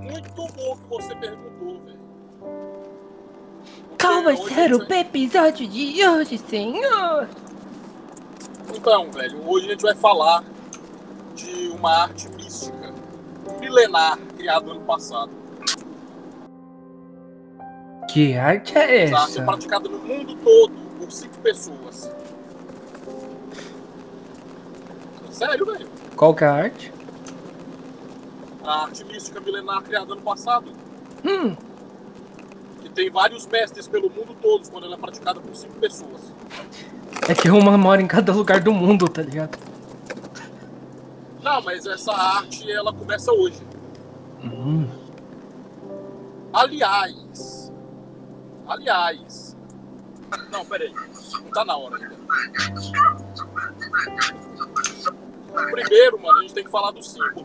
Muito bom que você perguntou, velho. Qual vai ser o episódio de hoje, senhor? Então, velho, hoje a gente vai falar de uma arte mística milenar criada ano passado. Que arte é Essa arte é essa? praticada no mundo todo por cinco pessoas. Sério, velho? Qual que é a arte? A arte mística milenar criada ano passado. Hum, Que tem vários mestres pelo mundo todo quando ela é praticada por cinco pessoas. é que uma mora em cada lugar do mundo, tá ligado? Não, mas essa arte ela começa hoje. Hum, Aliás. Aliás. Não, peraí. Não tá na hora ainda. Primeiro, mano, a gente tem que falar do símbolo.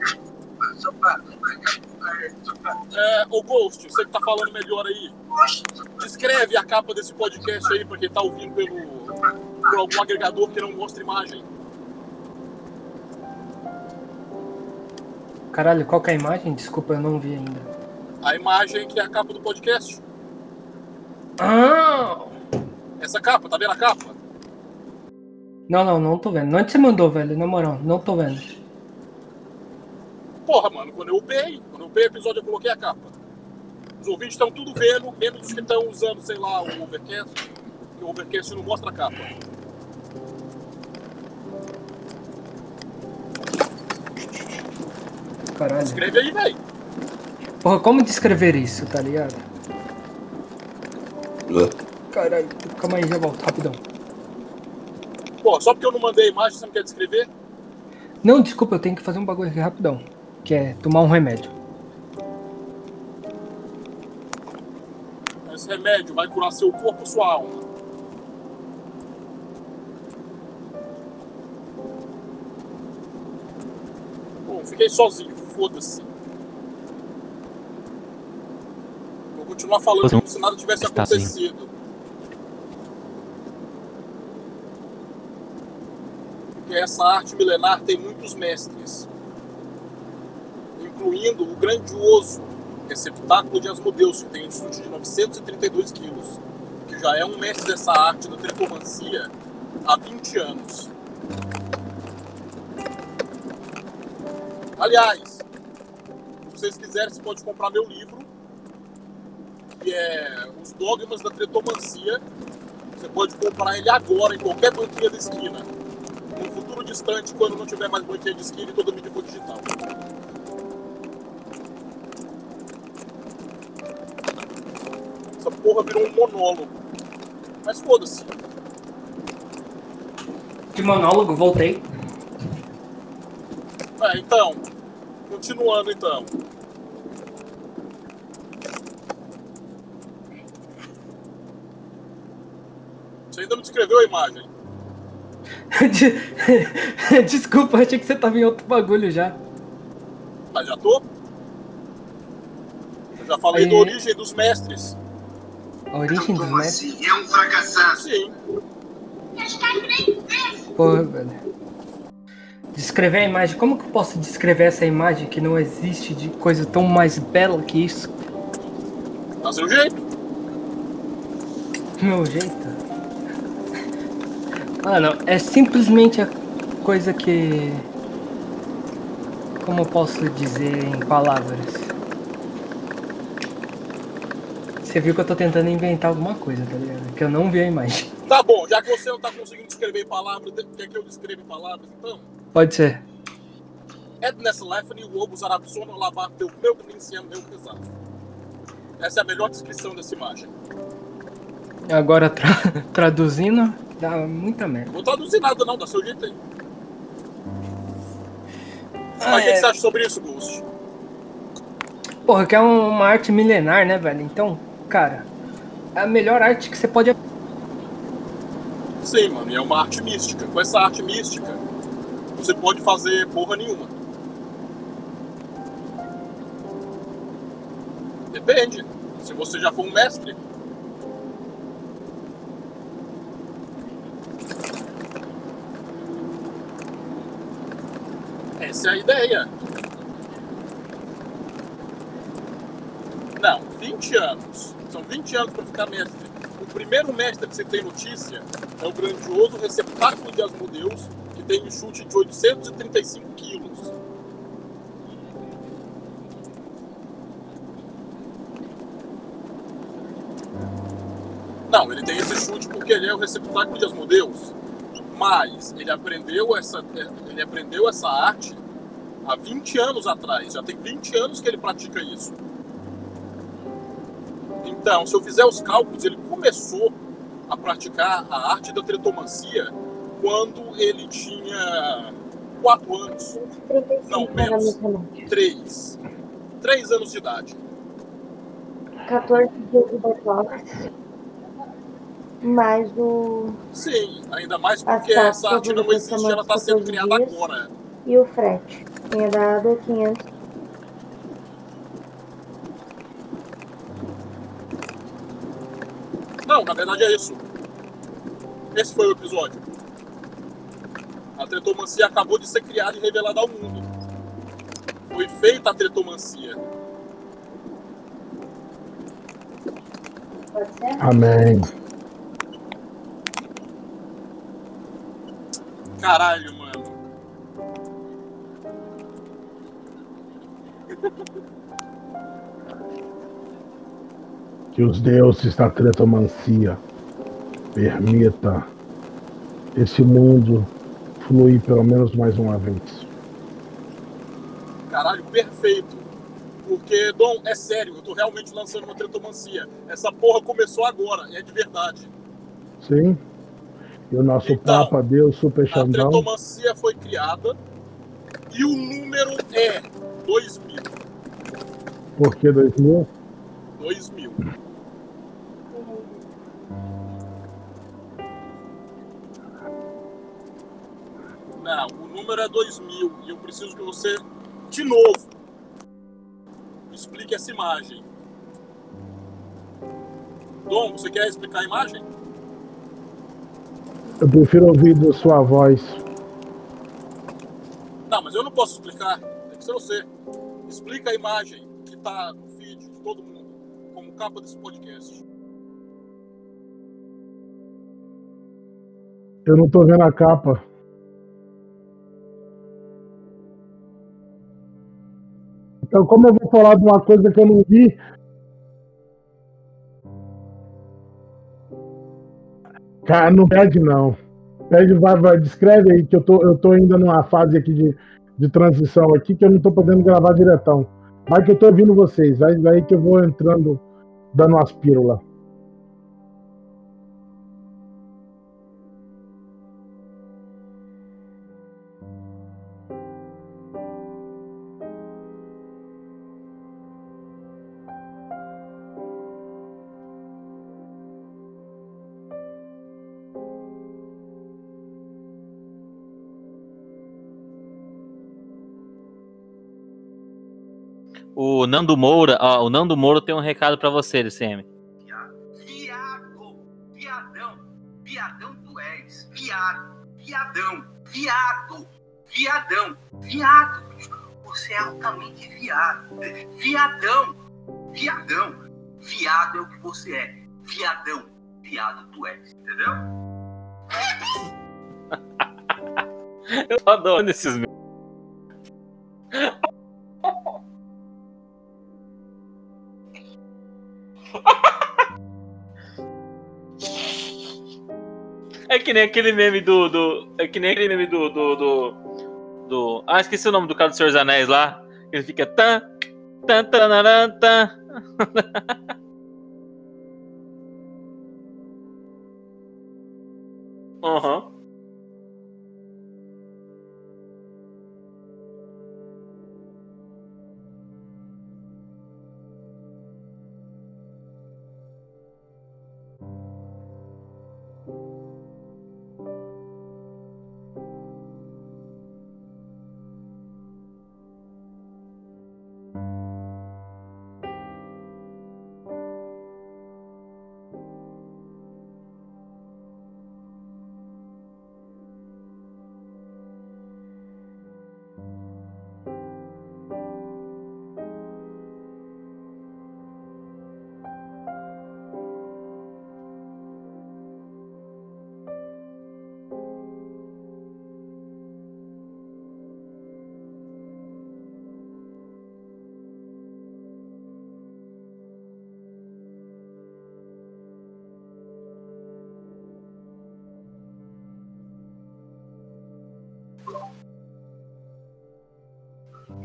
É, ô Ghost, você que tá falando melhor aí, descreve a capa desse podcast aí pra quem tá ouvindo pelo, por algum agregador que não mostra imagem. caralho, qual que é a imagem? Desculpa, eu não vi ainda. A imagem que é a capa do podcast. Ah! Essa capa, tá vendo a capa? Não, não, não tô vendo. Onde você mandou, velho? Na moral, não tô vendo. Porra, mano, quando eu upei, quando eu upei o episódio, eu coloquei a capa. Os ouvintes estão tudo vendo, menos os que estão usando, sei lá, o Overcast. Que o Overcast não mostra a capa. Caralho. Escreve aí, velho. Porra, como descrever isso, tá ligado? Caralho, calma aí, já volto, rapidão. Porra, só porque eu não mandei a imagem, você não quer descrever? Não, desculpa, eu tenho que fazer um bagulho aqui rapidão. Que é tomar um remédio. Esse remédio vai curar seu corpo ou sua alma. Bom, fiquei sozinho, foda-se. Vou continuar falando não como se nada tivesse assim. acontecido. Essa arte milenar tem muitos mestres, incluindo o grandioso receptáculo de Asmodeus, que tem um estúdio de 932 quilos, que já é um mestre dessa arte da tricomancia há 20 anos. Aliás, se vocês quiserem, você pode comprar meu livro, que é Os Dogmas da Tretomancia. Você pode comprar ele agora em qualquer banquinha da esquina. No futuro distante, quando não tiver mais banquinha de esquina e toda mídia for digital. Essa porra virou um monólogo. Mas foda-se. De monólogo, voltei. É, então, continuando então. Você ainda não descreveu a imagem. De- Desculpa, achei que você tava em outro bagulho já. Mas já tô? Eu já falei É. da origem dos mestres. A origem dos Como mestres. assim? É um fracassado. Sim. Porra, velho. Descrever a imagem. Como que eu posso descrever essa imagem que não existe de coisa tão mais bela que isso? Dá seu jeito. Meu jeito. Mano, é simplesmente a coisa que. Como eu posso dizer em palavras? Você viu que eu tô tentando inventar alguma coisa, tá ligado? Que eu não vi a imagem. Tá bom, já que você não tá conseguindo descrever em palavras, quer que eu descreva palavras, então? Pode ser. Ednes Lefany, o Obus Arabsono, Labar, teu meu Gninciano, meu pesado. Essa é a melhor descrição dessa imagem. Agora tra- traduzindo, dá muita merda. Não vou traduzir nada não, dá seu jeito aí. Ah, Mas o que, que é. você acha sobre isso, Ghost? Porra, que é um- uma arte milenar, né, velho? Então, cara, é a melhor arte que você pode. Sim, mano, e é uma arte mística. Com essa arte mística, você pode fazer porra nenhuma. Depende. Se você já for um mestre, Essa é a ideia. Não, 20 anos. São 20 anos para ficar mestre. O primeiro mestre que você tem notícia é o grandioso receptáculo de Asmodeus, que tem um chute de 835 quilos. Não, ele tem esse chute porque ele é o receptáculo de Asmodeus. Mas ele aprendeu essa, ele aprendeu essa arte há 20 anos atrás. Já tem 20 anos que ele pratica isso. Então, se eu fizer os cálculos, ele começou a praticar a arte da tretomancia quando ele tinha 4 anos. Não, menos. 3. 3 anos de idade. 14 dias de depois mais o. Sim, ainda mais porque essa arte não existe, ela está sendo criada agora. E o frete. Tinha dado 500. Não, na verdade é isso. Esse foi o episódio. A tretomancia acabou de ser criada e revelada ao mundo. Foi feita a tretomancia. Pode ser? Amém. Caralho, mano. Que os deuses da tretomancia permita esse mundo fluir pelo menos mais uma vez. Caralho, perfeito. Porque, Dom, é sério, eu tô realmente lançando uma tretomancia. Essa porra começou agora, é de verdade. Sim. E o nosso Então, Papa Deus Super A Xandão. tretomancia foi criada e o número é 2000. Por que 2000? 2000. Não, o número é 2000 e eu preciso que você, de novo, explique essa imagem. Dom, você quer explicar a imagem? Eu prefiro ouvir da sua voz. Não, mas eu não posso explicar. Tem que ser você. Explica a imagem que tá no feed de todo mundo, como capa desse podcast. Eu não tô vendo a capa. Então, como eu vou falar de uma coisa que eu não vi? Cara, não pede não. Pede, vai, vai, descreve aí que eu tô, eu tô ainda numa fase aqui de, de transição aqui que eu não tô podendo gravar diretão. Vai que eu tô ouvindo vocês, vai, vai que eu vou entrando, dando umas pílulas. O Nando Moura, ó, o Nando Moura tem um recado pra você, LCM. Viado, viadão, viadão tu és, viado, viadão, viado, viadão, viado. Você é altamente viado, viadão, viadão, viado é o que você é, viadão, viado tu és, entendeu? Eu adoro esses memes. É que nem aquele meme do. do é que nem aquele meme do. do, do, do- ah, esqueci o nome do cara do Senhor dos Anéis lá. Ele fica. Tan, tan, tanaran, tan. Aham. Por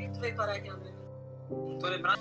que tu veio parar aqui, André? Não tô lembrado.